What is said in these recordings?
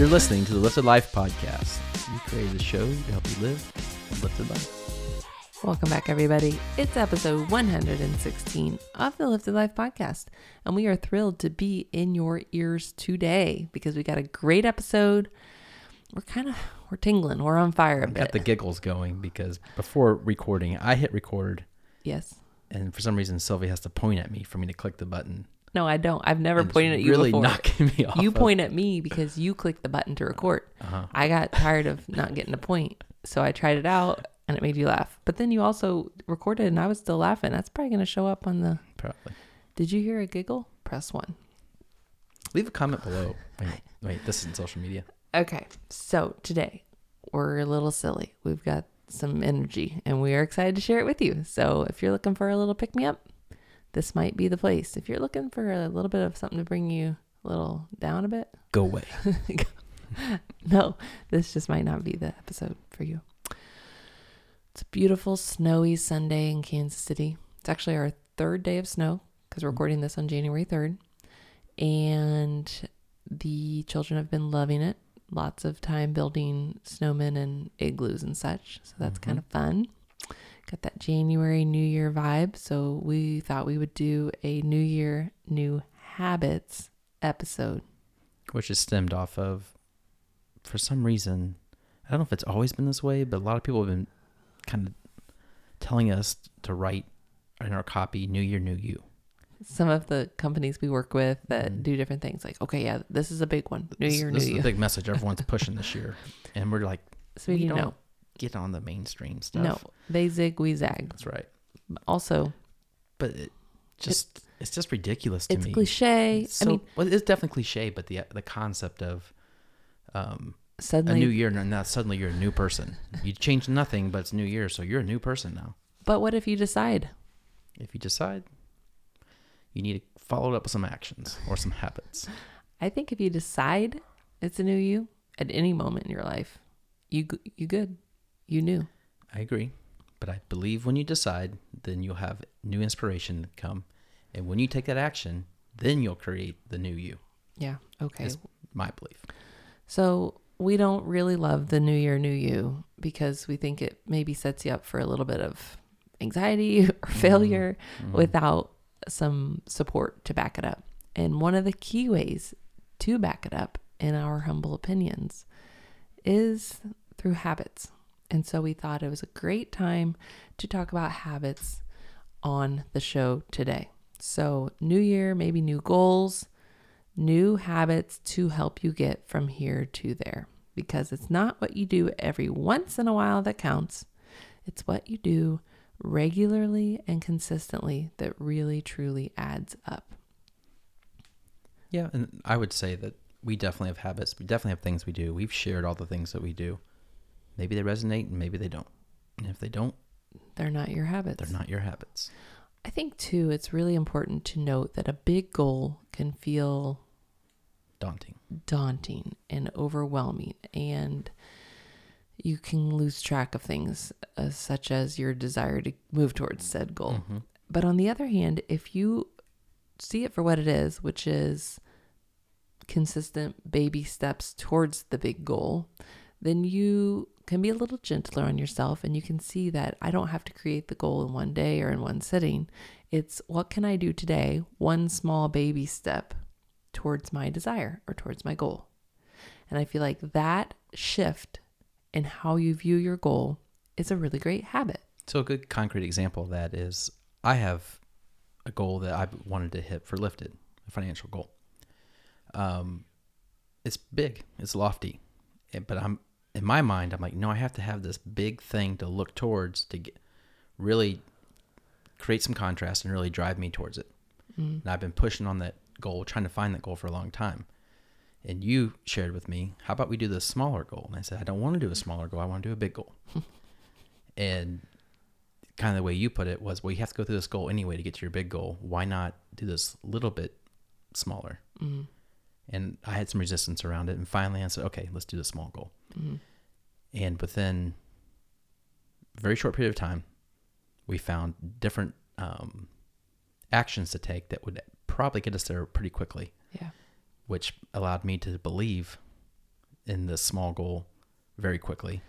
You're listening to the Lifted Life podcast. We created a show to help you live a lifted life. Welcome back, everybody. It's episode 116 of the Lifted Life podcast, and we are thrilled to be in your ears today because we got a great episode. We're kind of we're tingling, we're on fire a bit. Got the giggles going because before recording, I hit record, yes. and for some reason, Sylvia has to point at me for me to click the button. No, I don't. I've never it's pointed at you before. really before. knocking me off. you of- point at me because you clicked the button to record. Uh-huh. I got tired of not getting a point, so I tried it out, and it made you laugh. But then you also recorded, and I was still laughing. That's probably going to show up on the. Probably. Did you hear a giggle? Press one. Leave a comment below. Wait, wait, this is in social media. Okay, so today we're a little silly. We've got some energy and we are excited to share it with you. So if you're looking for a little pick me up, this might be the place. If you're looking for a little bit of something to bring you a little down a bit, Go away. no, this just might not be the episode for you. It's a beautiful snowy Sunday in Kansas City. It's actually our third day of snow because we're mm-hmm. recording this on January 3rd. And the children have been loving it. Lots of time building snowmen and igloos and such. So that's mm-hmm. kind of fun. Got that January New Year vibe. So we thought we would do a New Year, New Habits episode. Which is stemmed off of, for some reason, I don't know if it's always been this way, but a lot of people have been kind of telling us to write in our copy New Year, New You. some of the companies we work with that Mhm. do different things like okay yeah this is a big one new This- year this new is you the big message everyone's pushing this year. And we're like, so we you don't know get on the mainstream stuff. no they zig we zag That's right. also But it just it's just ridiculous to it's me. cliche It's i so- mean well, it's definitely cliche, but the the concept of um, a new year, and now suddenly you're a new person. You change nothing, but it's new year, so you're a new person now. but what if you decide If you decide, you need to follow it up with some actions or some habits. i think if you decide it's a new you at any moment in your life you you good you knew I agree, but I believe when you decide, then you'll have new inspiration come, and when you take that action, then you'll create the new you. yeah okay That's my belief. so we don't really love the new year new you because we think it maybe sets you up for a little bit of anxiety or failure Mhm. without some support to back it up. And one of the key ways to back it up, in our humble opinions, is through habits. And so we thought it was a great time to talk about habits on the show today. So, new year, maybe new goals, new habits to help you get from here to there. Because it's not what you do every once in a while that counts, it's what you do regularly and consistently that really truly adds up. Yeah, and I would say that we definitely have habits. We definitely have things we do. We've shared all the things that we do. Maybe they resonate and maybe they don't. And if they don't, They're not your habits. they're not your habits. I think too it's really important to note that a big goal can feel Daunting. daunting and overwhelming and you can lose track of things uh, such as your desire to move towards said goal. Mhm. But on the other hand, if you see it for what it is, which is consistent baby steps towards the big goal, then you can be a little gentler on yourself and you can see that I don't have to create the goal in one day or in one sitting. It's what can I do today, one small baby step towards my desire or towards my goal. And I feel like that shift in how you view your goal is a really great habit. So a good concrete example of that is I have a goal that I wanted to hit for lifted, a financial goal. Um, it's big, it's lofty, eh, but I'm in my mind, I'm like, no, I have to have this big thing to look towards to get really create some contrast and really drive me towards it. Mm. And I've been pushing on that goal, trying to find that goal for a long time. And you shared with me, how about we do the smaller goal? And I said, I don't want to do a smaller goal. I want to do a big goal. and kind of the way you put it was, well, you have to go through this goal anyway to get to your big goal. Why not do this little bit smaller? Mm. And I had some resistance around it. And finally I said, okay, let's do the small goal. Mm. And within a very short period of time, we found different um, actions to take that would probably get us there pretty quickly, Yeah. which allowed me to believe in the small goal very quickly.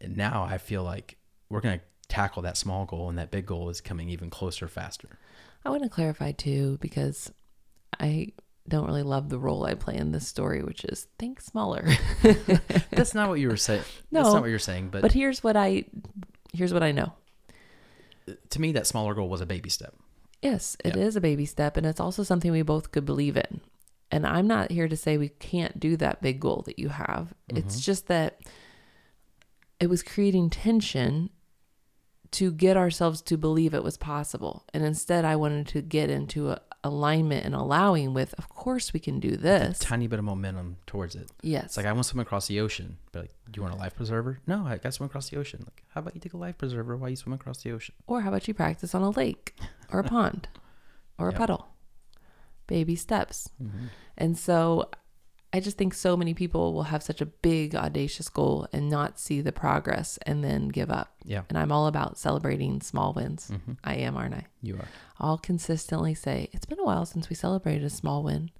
And now I feel like we're going to tackle that small goal and that big goal is coming even closer faster. I want to clarify too because I don't really love the role I play in this story, which is think smaller. That's not what you were saying. No, That's not what you're saying, but, but here's what I here's what I know. to me that smaller goal was a baby step. Yes, it is a baby step, and it's also something we both could believe in. And I'm not here to say we can't do that big goal that you have. It's mm-hmm. just that it was creating tension to get ourselves to believe it was possible. And instead, I wanted to get into a alignment and allowing with, of course, we can do this. Tiny bit of momentum towards it. Yes. It's like I want to swim across the ocean, but like, do you want a life preserver? No, I got to swim across the ocean. Like, how about you take a life preserver while you swim across the ocean? Or how about you practice on a lake or a pond or a Yep. puddle? Baby steps. Mm-hmm. And so I just think so many people will have such a big, audacious goal and not see the progress and then give up. Yeah, And I'm all about celebrating small wins. Mm-hmm. I am, aren't I? you are. I'll consistently say, It's been a while since we celebrated a small win.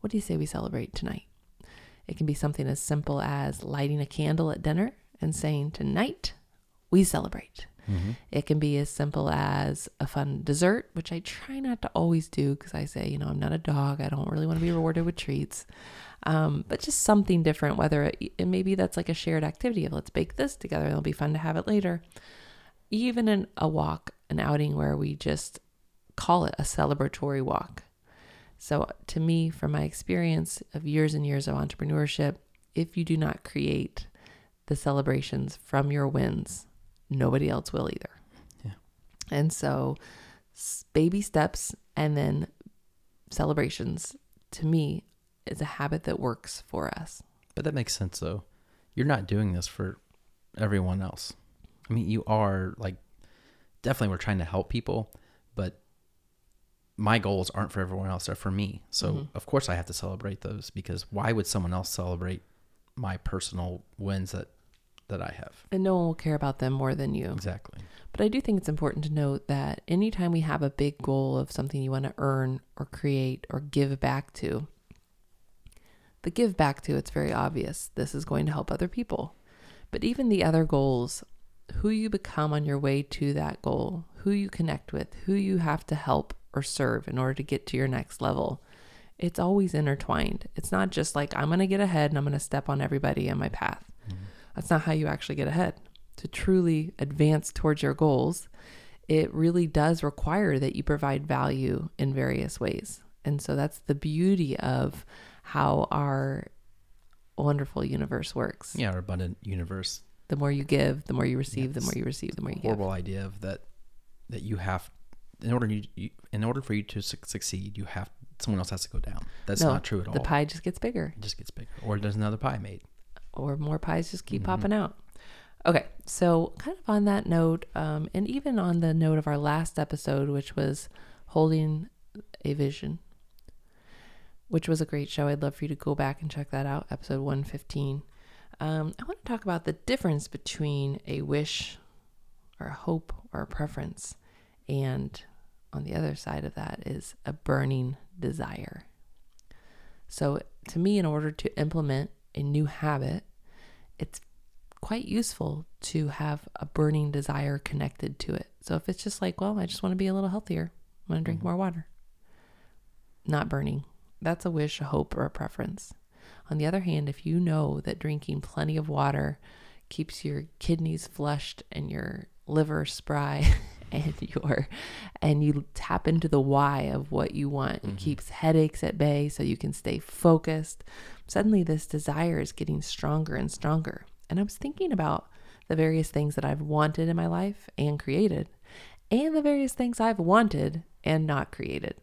What do you say we celebrate tonight? It can be something as simple as lighting a candle at dinner and saying, Tonight we celebrate. It can be as simple as a fun dessert, which I try not to always do because I say, you know, I'm not a dog. I don't really want to be rewarded with treats. Um, but just something different, whether it, and maybe that's like a shared activity of let's bake this together. It'll be fun to have it later. Even in a walk, an outing where we just call it a celebratory walk. So, to me, from my experience of years and years of entrepreneurship, if you do not create the celebrations from your wins, nobody else will either. Yeah. And so, baby steps and then celebrations to me is a habit that works for us. But that makes sense though. You're not doing this for everyone else. I mean, you are like definitely we're trying to help people, but my goals aren't for everyone else, they're for me. So, mm-hmm. of course I have to celebrate those because why would someone else celebrate my personal wins that that I have? And no one will care about them more than you. Exactly. But I do think it's important to note that anytime we have a big goal of something you want to earn or create or give back to, the give back to, it's very obvious. This is going to help other people. But even the other goals, who you become on your way to that goal, who you connect with, who you have to help or serve in order to get to your next level, it's always intertwined. It's not just like I'm going to get ahead and I'm going to step on everybody in my path. Mm-hmm. That's not how you actually get ahead. To truly advance towards your goals, it really does require that you provide value in various ways. And so that's the beauty of how our wonderful universe works. Yeah, our abundant universe. The more you give, the more you receive, the more you receive, the more you give. Horrible idea of that that you have in order you, you in order for you to suc succeed, you have someone else has to go down. That's No, not true at all. The pie just gets bigger. it just gets bigger. Or there's another pie made. Or more pies just Mm-hmm. keep popping out. Okay, so kind of on that note, um, and even on the note of our last episode, which was holding a vision, which was a great show. I'd love for you to go back and check that out, episode 115. Um, I want to talk about the difference between a wish or a hope or a preference, and on the other side of that is a burning desire. So, to me, in order to implement a new habit, it's quite useful to have a burning desire connected to it. So, if it's just like, well, I just want to be a little healthier, I'm going to drink mm-hmm. more water, not burning. That's a wish, a hope, or a preference. On the other hand, if you know that drinking plenty of water keeps your kidneys flushed and your liver spry and your and you tap into the why of what you want. It mm-hmm. keeps headaches at bay so you can stay focused. Suddenly this desire is getting stronger and stronger. And i was thinking about the various things that i've wanted in my life and created and the various things i've wanted and not created.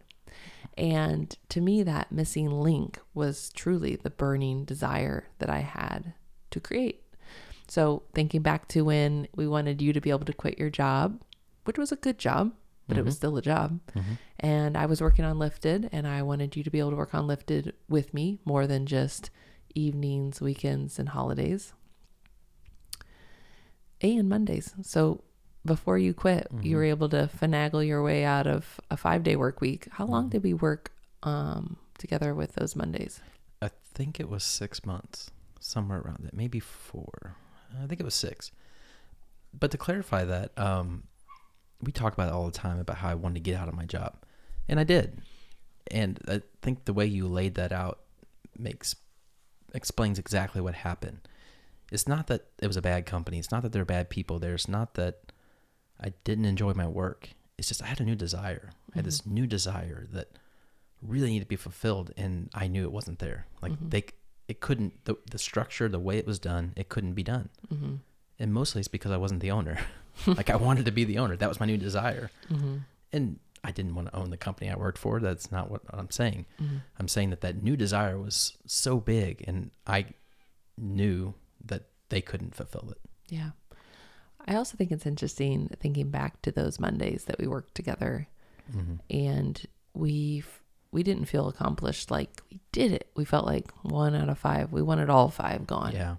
And to me that missing link was truly the burning desire that i had to create. So, thinking back to when we wanted you to be able to quit your job, which was a good job, but it was still a job. And I was working on Lifted, and I wanted you to be able to work on Lifted with me more than just evenings, weekends, and holidays, and Mondays. So, before you quit, you were able to finagle your way out of a five day work week. How long did we work um, together with those Mondays? I think it was six months. somewhere around that, maybe four. I think it was six. But to clarify that, um, we talk about it all the time about how I wanted to get out of my job, and I did. And I think the way you laid that out makes explains exactly what happened. It's not that it was a bad company. It's not that they're bad people. There's not that I didn't enjoy my work. It's just I had a new desire. I had this new desire that really needed to be fulfilled, and I knew it wasn't there. Like they, it couldn't. The the structure, the way it was done, it couldn't be done. Mm-hmm. And mostly it's because I wasn't the owner. like I wanted to be the owner. That was my new desire. Mm-hmm. And I didn't want to own the company I worked for. That's not what I'm saying. Mm-hmm. I'm saying that that new desire was so big, and I knew that they couldn't fulfill it. Yeah. I also think it's interesting thinking back to those Mondays that we worked together Mm-hmm. and we we didn't feel accomplished like we did it. We felt like one out of five. We wanted all five gone. Yeah.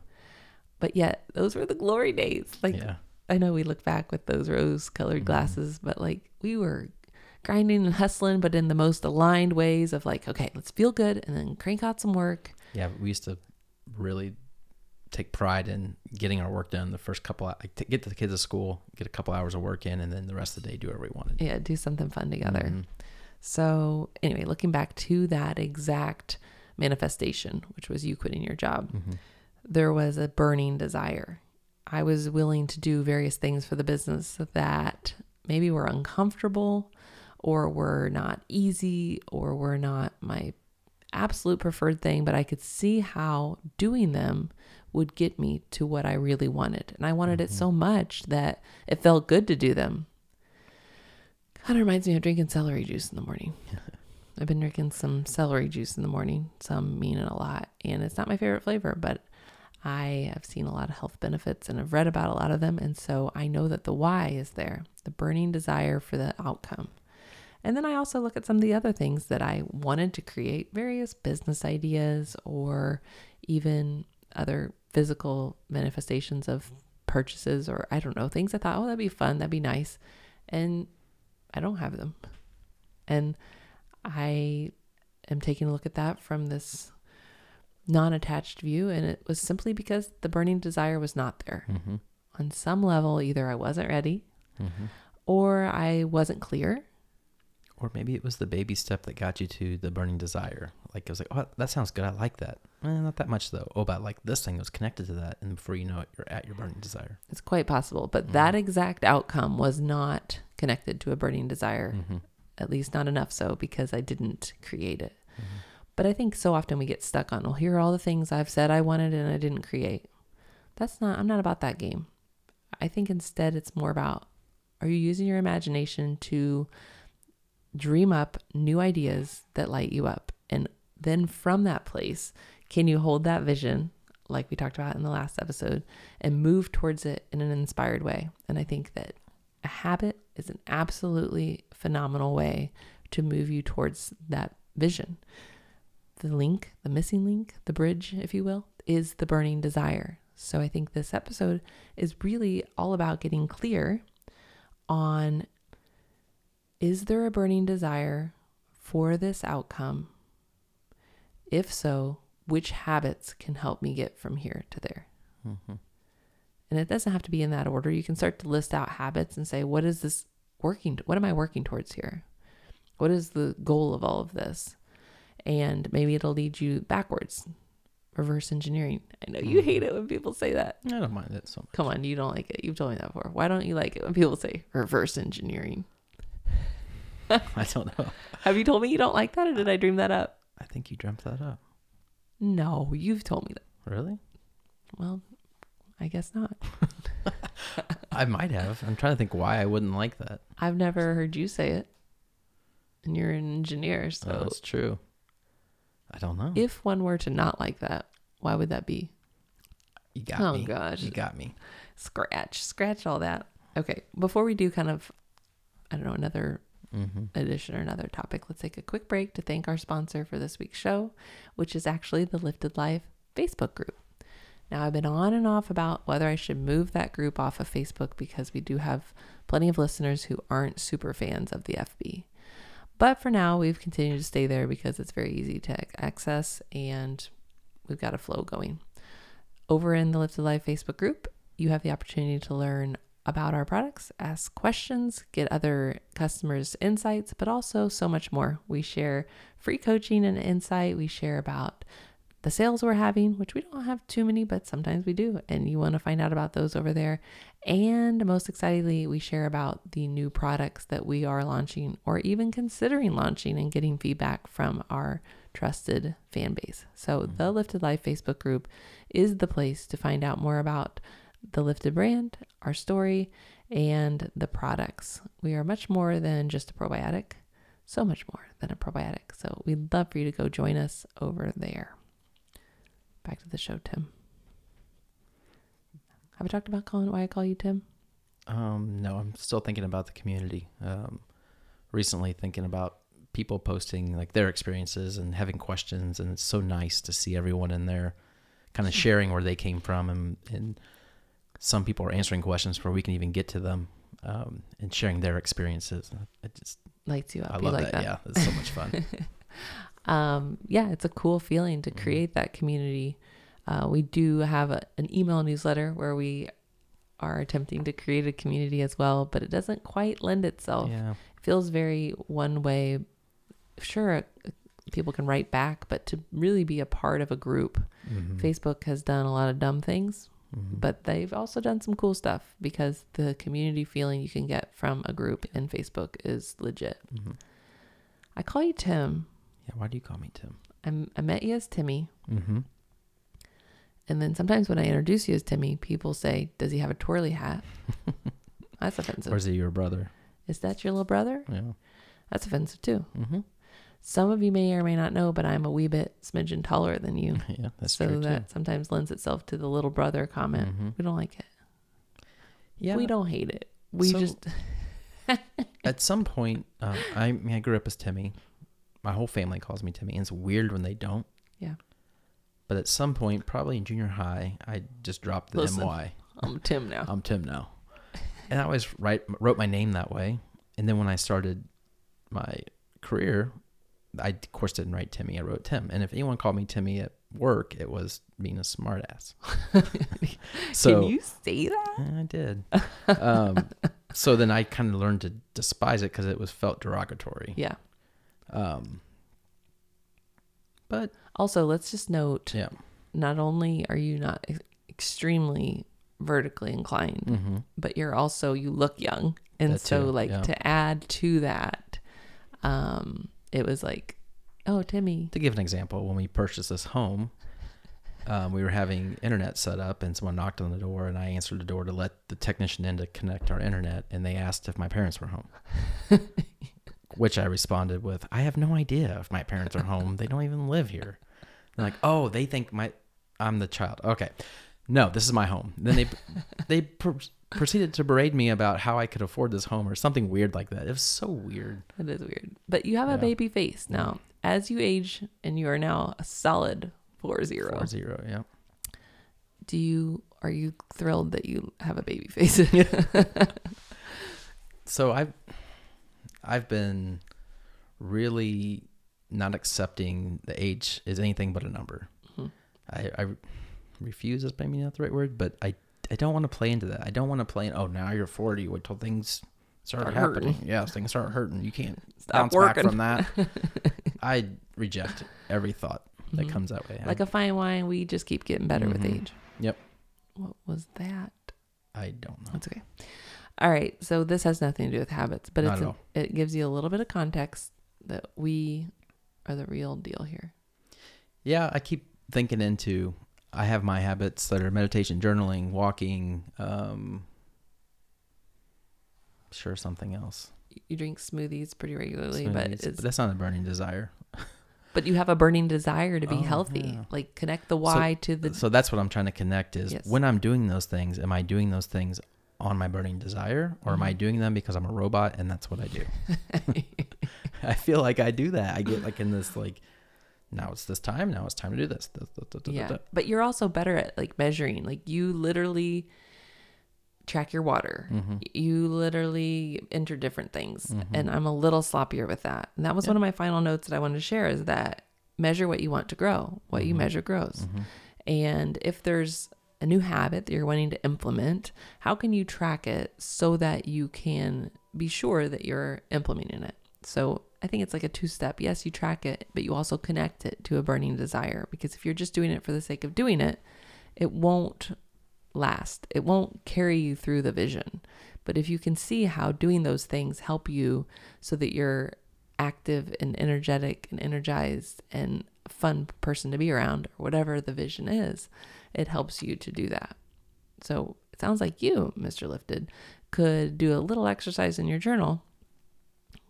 But yet those were the glory days. Like yeah. I know we look back with those rose colored Mhm. glasses, but like we were grinding and hustling, but in the most aligned ways of like, okay, let's feel good and then crank out some work. Yeah. We used to really take pride in getting our work done the first couple like to get the kids to school get a couple hours of work in and then the rest of the day do whatever we wanted Yeah, do something fun together. Mhm. So, anyway, looking back to that exact manifestation, which was you quitting your job, Mhm. There was a burning desire. I was willing to do various things for the business that maybe were uncomfortable or were not easy or were not my absolute preferred thing, but I could see how doing them would get me to what I really wanted. And I wanted it so mm-hmm. much that it felt good to do them. Kind of reminds me of drinking celery juice in the morning. I've been drinking some celery juice in the morning, some mean it a lot, and it's not my favorite flavor, but I have seen a lot of health benefits and I've read about a lot of them. And so I know that the why is there, the burning desire for the outcome. And then I also look at some of the other things that I wanted to create, various business ideas or even other physical manifestations of purchases or I don't know, things I thought, oh, that'd be fun, that'd be nice. And I don't have them. And I am taking a look at that from this non attached view. And it was simply because the burning desire was not there. Mhm. On some level, either I wasn't ready Mhm. or I wasn't clear. Or maybe it was the baby step that got you to the burning desire. Like it was like, oh, that sounds good. I like that. Eh, not that much though. Oh, but like this thing was connected to that, and before you know it, you're at your burning desire. It's quite possible. But Mhm. that exact outcome was not connected to a burning desire, Mm-hmm. at least not enough so because I didn't create it. Mhm. But I think so often we get stuck on, well, here are all the things I've said I wanted and I didn't create. That's not, I'm not about that game. I think instead it's more about, are you using your imagination to dream up new ideas that light you up? And then from that place, can you hold that vision, like we talked about in the last episode, and move towards it in an inspired way? And I think that a habit is an absolutely phenomenal way to move you towards that vision. The link, the missing link, the bridge, if you will, is the burning desire. So I think this episode is really all about getting clear on is there a burning desire for this outcome? If so, which habits can help me get from here to there? Mm-hmm. And it doesn't have to be in that order. You can start to list out habits and say, what is this working? What am I working towards here? What is the goal of all of this? And maybe it'll lead you backwards. Reverse engineering. I know you mm. hate it when people say that. I don't mind it so much. Come on, you don't like it. You've told me that before. Why don't you like it when people say reverse engineering? I don't know. Have you told me you don't like that or did I dream that up? I think you dreamt that up. No, you've told me that. Really? Well, I guess not. I might have. I'm trying to think why I wouldn't like that. I've never heard you say it. And you're an engineer, so Oh, that's true. I don't know. if one were to not like that, why would that be? you got oh me. gosh. You got me. Scratch, scratch all that. Okay, before we do kind of, I don't know, another Mm-hmm. edition or another topic, let's take a quick break to thank our sponsor for this week's show, which is actually the Lifted Life Facebook group. Now, I've been on and off about whether I should move that group off of Facebook because we do have plenty of listeners who aren't super fans of the FB. But for now, we've continued to stay there because it's very easy to access and we've got a flow going. Over in the Lifted Life Facebook group, you have the opportunity to learn about our products, ask questions, get other customers' insights, but also so much more. We share free coaching and insight. We share about the sales we're having, which we don't have too many, but sometimes we do. And you want to find out about those over there. And most excitingly, we share about the new products that we are launching or even considering launching and getting feedback from our trusted fan base. So, Mm-hmm. the Lifted Life Facebook group is the place to find out more about the Lifted brand, our story, and the products. We are much more than just a probiotic, so much more than a probiotic. So, we'd love for you to go join us over there. Back to the show, Tim. Have I talked about calling why I call you Tim? Um, no, I'm still thinking about the community. Um, recently thinking about people posting like their experiences and having questions, and it's so nice to see everyone in there, kind of sharing where they came from, and and some people are answering questions before we can even get to them, um, and sharing their experiences. It just Lights you up. I you love like that. that. Yeah, it's so much fun. um, yeah, it's a cool feeling to Mhm. create that community. Uh, we do have a, an email newsletter where we are attempting to create a community as well, but it doesn't quite lend itself. yeah, It feels very one way. Sure, uh, people can write back, but to really be a part of a group, Mhm. Facebook has done a lot of dumb things, Mhm. but they've also done some cool stuff because the community feeling you can get from a group in Facebook is legit. Mhm. I call you Tim. Yeah. Why do you call me Tim? I'm, I met you as Timmy. Mm-hmm. And then sometimes when I introduce you as Timmy, people say, Does he have a twirly hat? That's offensive. Or is he your brother? Is that your little brother? Yeah. That's offensive too. Mm-hmm. Some of you may or may not know, but I'm a wee bit smidgen taller than you. Yeah, that's so true that sometimes lends itself to the little brother too. comment. Mhm. We don't like it. Yeah, We don't hate it. We So- just, at some point, um, I, I mean, I grew up as Timmy. My whole family calls me Timmy, and it's weird when they don't. Yeah. But at some point, probably in junior high, I just dropped the Listen. MY. I'm Tim now. I'm Tim now, and I always write wrote my name that way. And then when I started my career, I of course didn't write Timmy. I wrote Tim. And if anyone called me Timmy at work, it was being a smartass. so Can you say that? I did. um, so then I kind of learned to despise it because it was felt derogatory. Yeah. Um, but Also, let's just note yeah, not only are you not ex- extremely vertically inclined, mm-hmm. but you're also you look young and That so too, like yeah. to add to that um it was like oh timmy to give an example, when we purchased this home, um, we were having internet set up, and someone knocked on the door, and I answered the door to let the technician in to connect our internet, and they asked if my parents were home. Which I responded with, "I have no idea if my parents are home. They don't even live here." They're like, "Oh, they think my I'm the child." Okay, no, this is my home. Then they they pr- proceeded to berate me about how I could afford this home or something weird like that. It was so weird. It is weird but you have a baby face now as you age and you are now a solid four zero Four zero, yeah. do you are you thrilled that you have a baby face so I've I've been really not accepting the age is anything but a number. Mhm. I, I refuse is maybe not the right word, but I I don't want to play into that. I don't want to play in oh now you're forty, wait till things start, Start happening. hurting. Yeah, things start hurting. You can't Stop bounce working. back from that. I reject every thought that Mhm. comes that way. like a fine wine we just keep getting better with Mhm. age Yep. what was that I, I don't know. That's okay. All right. So this has nothing to do with habits, but Not it's a- it gives you a little bit of context that we are the real deal here. Yeah, I keep thinking into I have my habits that are meditation, journaling, walking, um sure something else. You drink smoothies pretty regularly, but it's but that's not a burning desire. but you have a burning desire to be Oh, healthy. yeah. Like connect the why to the so that's what I'm trying to connect is Yes. when I'm doing those things, am I doing those things on my burning desire or am I Mhm. doing them because I'm a robot and that's what I do? I feel like I do that. I get like in this like now it's this time, now it's time to do this. Da- da- da- yeah. But you're also better at like measuring. Like you literally track your water. Mhm. You literally enter different things. Mhm. And I'm a little sloppier with that. And that was Yeah. one of my final notes that I wanted to share is that measure what you want to grow. What you Mhm. measure grows. Mhm. And if there's a new habit that you're wanting to implement, how can you track it so that you can be sure that you're implementing it? So I think it's like a two step. Yes, you track it, but you also connect it to a burning desire because if you're just doing it for the sake of doing it, it won't last. It won't carry you through the vision. But if you can see how doing those things help you so that you're active and energetic and energized and fun person to be around or whatever the vision is, it helps you to do that. So it sounds like you, Mr. Lifted, could do a little exercise in your journal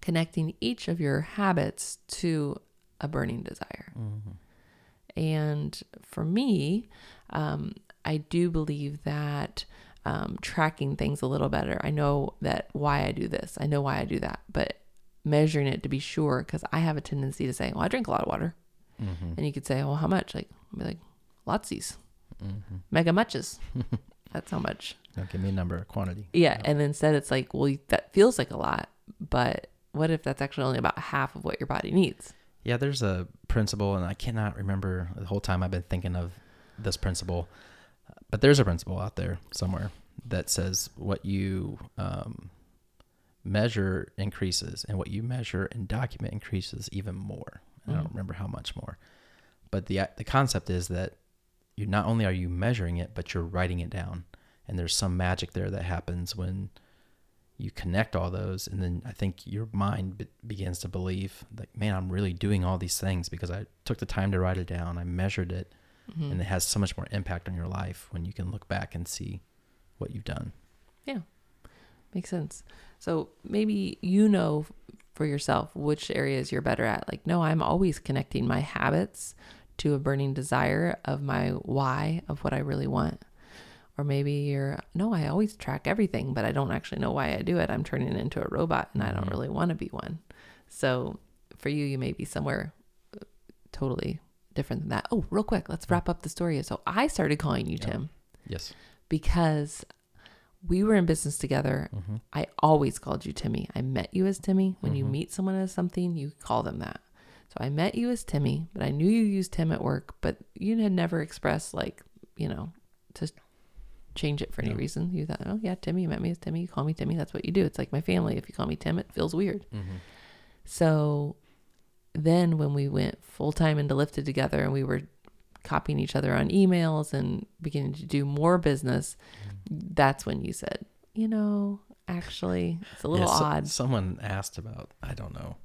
connecting each of your habits to a burning desire. And for me, um, I do believe that um, tracking things a little better. I know that why I do this, I know why I do that, but measuring it to be sure, because I have a tendency to say, well, I drink a lot of water. Mm-hmm. And you could say, well, how much? Like, I'd be like, lotsies, Mm-hmm. mega muches. That's how much. Now give me a number, a quantity. Yeah. And instead, it's like, well, that feels like a lot, but what if that's actually only about half of what your body needs? Yeah, there's a principle, and I cannot remember the whole time I've been thinking of this principle, but there's a principle out there somewhere that says what you um, measure increases, and what you measure and document increases even more. And I don't Mm. remember how much more, but the the concept is that you not only are you measuring it, but you're writing it down, and there's some magic there that happens when you connect all those and then i think your mind be- begins to believe like man i'm really doing all these things because i took the time to write it down i measured it Mhm. and it has so much more impact on your life when you can look back and see what you've done Yeah, Makes sense. So maybe you know for yourself which areas you're better at. Like, no, I'm always connecting my habits to a burning desire of my why of what I really want. Or maybe you're, no, I always track everything, but I don't actually know why I do it. I'm turning into a robot and I don't Mhm. really want to be one. So for you, you may be somewhere uh, totally different than that. Oh, real quick, let's wrap up the story. So I started calling you Yeah. Tim yes because we were in business together mm-hmm. I always called you Timmy. I met you as Timmy. When you Mhm. meet someone as something, you call them that. So I met you as Timmy, but I knew you used Tim at work, but you had never expressed like, you know, to change it for any No. reason. You thought, oh yeah, Timmy, you met me as Timmy. You call me Timmy. That's what you do. It's like my family. If you call me Tim, it feels weird. Mm-hmm. So then when we went full time into Lifted together and we were copying each other on emails and beginning to do more business, that's when you said, you know, actually, it's a little odd. someone asked about i don't know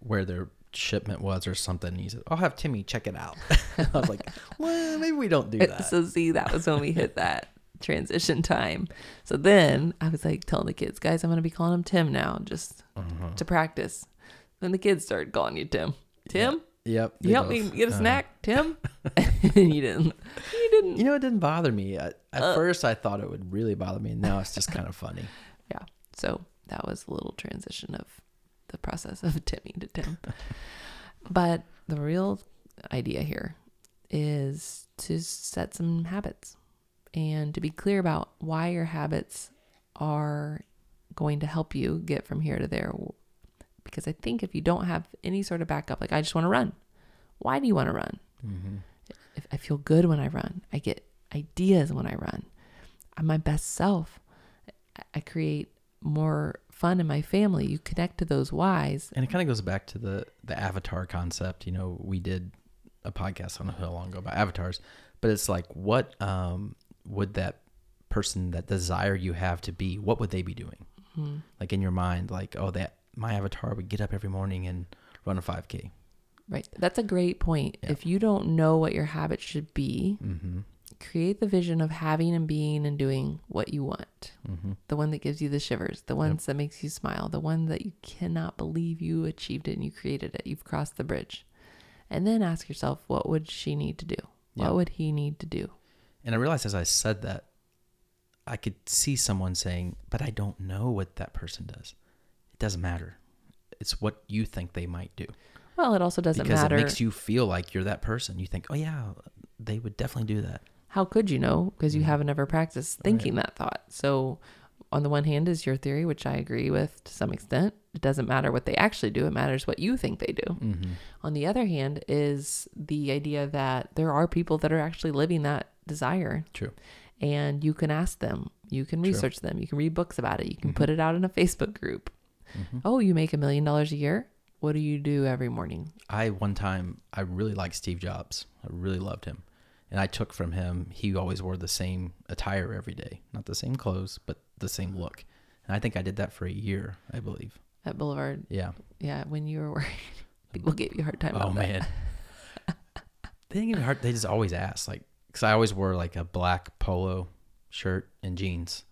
where their shipment was or something he said i'll have timmy check it out i was like well maybe we don't do that So see, that was when we hit that transition time. So then I was like telling the kids, guys, I'm gonna be calling him Tim now, just uh-huh. to practice. Then the kids started calling you Tim. Tim, yep they you help me get a uh-huh. snack, Tim. and you didn't. You didn't. You know, it didn't bother me. At, at Uh. first, I thought it would really bother me. Now it's just kind of funny. Yeah. So that was a little transition of the process of Timmy to Tim. but the real idea here is to set some habits and to be clear about why your habits are going to help you get from here to there. Because I think if you don't have any sort of backup, like I just want to run, why do you want to run? Mm-hmm. if I feel good when I run, I get ideas when I run. I'm my best self. I- I create more fun in my family. You connect to those whys. And it kind of goes back to the the avatar concept. You know, we did a podcast on a how long ago about avatars, but it's like, what um, would that person, that desire you have to be, what would they be doing? Mhm. Like in your mind, like, oh, that my avatar would get up every morning and run a 5K. Right. That's a great point. Yeah. If you don't know what your habit should be, Mm-hmm. Create the vision of having and being and doing what you want. Mm-hmm. The one that gives you the shivers, the ones that makes you smile, the one that you cannot believe you achieved it and you created it. You've crossed the bridge. And then ask yourself, what would she need to do? Yeah. What would he need to do? And I realized as I said that, I could see someone saying, but I don't know what that person does. It doesn't matter. It's what you think they might do. Well, it also doesn't because matter. it makes you feel like you're that person. You think, oh, yeah, they would definitely do that. How could you know? Because you Mhm. haven't ever practiced thinking that thought. So, on the one hand, is your theory, which I agree with to some extent. It doesn't matter what they actually do, it matters what you think they do. Mm-hmm. On the other hand, is the idea that there are people that are actually living that desire. True. And you can ask them, you can True. research them, you can read books about it, you can Mhm. put it out in a Facebook group. Mhm. Oh, you make a million dollars a year? What do you do every morning? I one time I really liked Steve Jobs. I really loved him, and I took from him. He always wore the same attire every day, not the same clothes, but the same look. And I think I did that for a year, I believe. At Boulevard, Yeah. yeah, when you were worried, people gave you a hard time. Oh man. they didn't give me hard. They just always ask, like, because I always wore like a black polo shirt and jeans,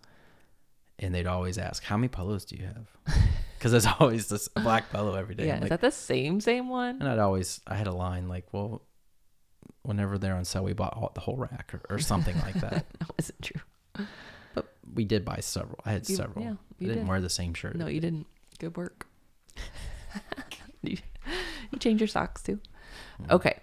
and they'd always ask, "How many polos do you have?" Because there's always this black polo every day. Yeah, I'm is like- that the same same one? And I'd always, I had a line like, well, whenever they're on sale, we bought all, the whole rack or, or something like that. that wasn't true. But we did buy several. I had You- several. yeah, I you didn't did. wear the same shirt. No, you didn't. Good work. you, you change your socks too. Mm. Okay.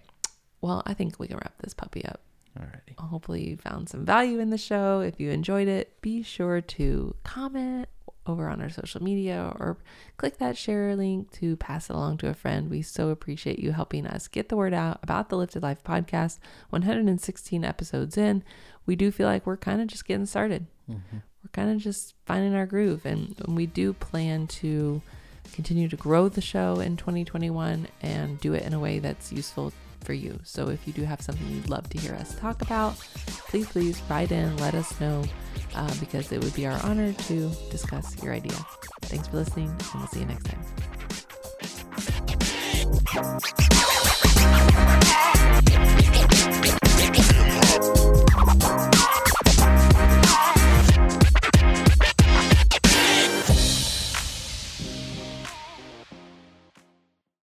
Well, I think we can wrap this puppy up. Alrighty. Hopefully, you found some value in the show. If you enjoyed it, be sure to comment over on our social media or click that share link to pass it along to a friend. We so appreciate you helping us get the word out about the Lifted Life podcast. 116 episodes in, we do feel like we're kind of just getting started. Mhm. We're kind of just finding our groove, and we do plan to continue to grow the show in 2021 and do it in a way that's useful for you. So if you do have something you'd love to hear us talk about, please, please write in, let us know, uh, because it would be our honor to discuss your idea. Thanks for listening, and we'll see you next time.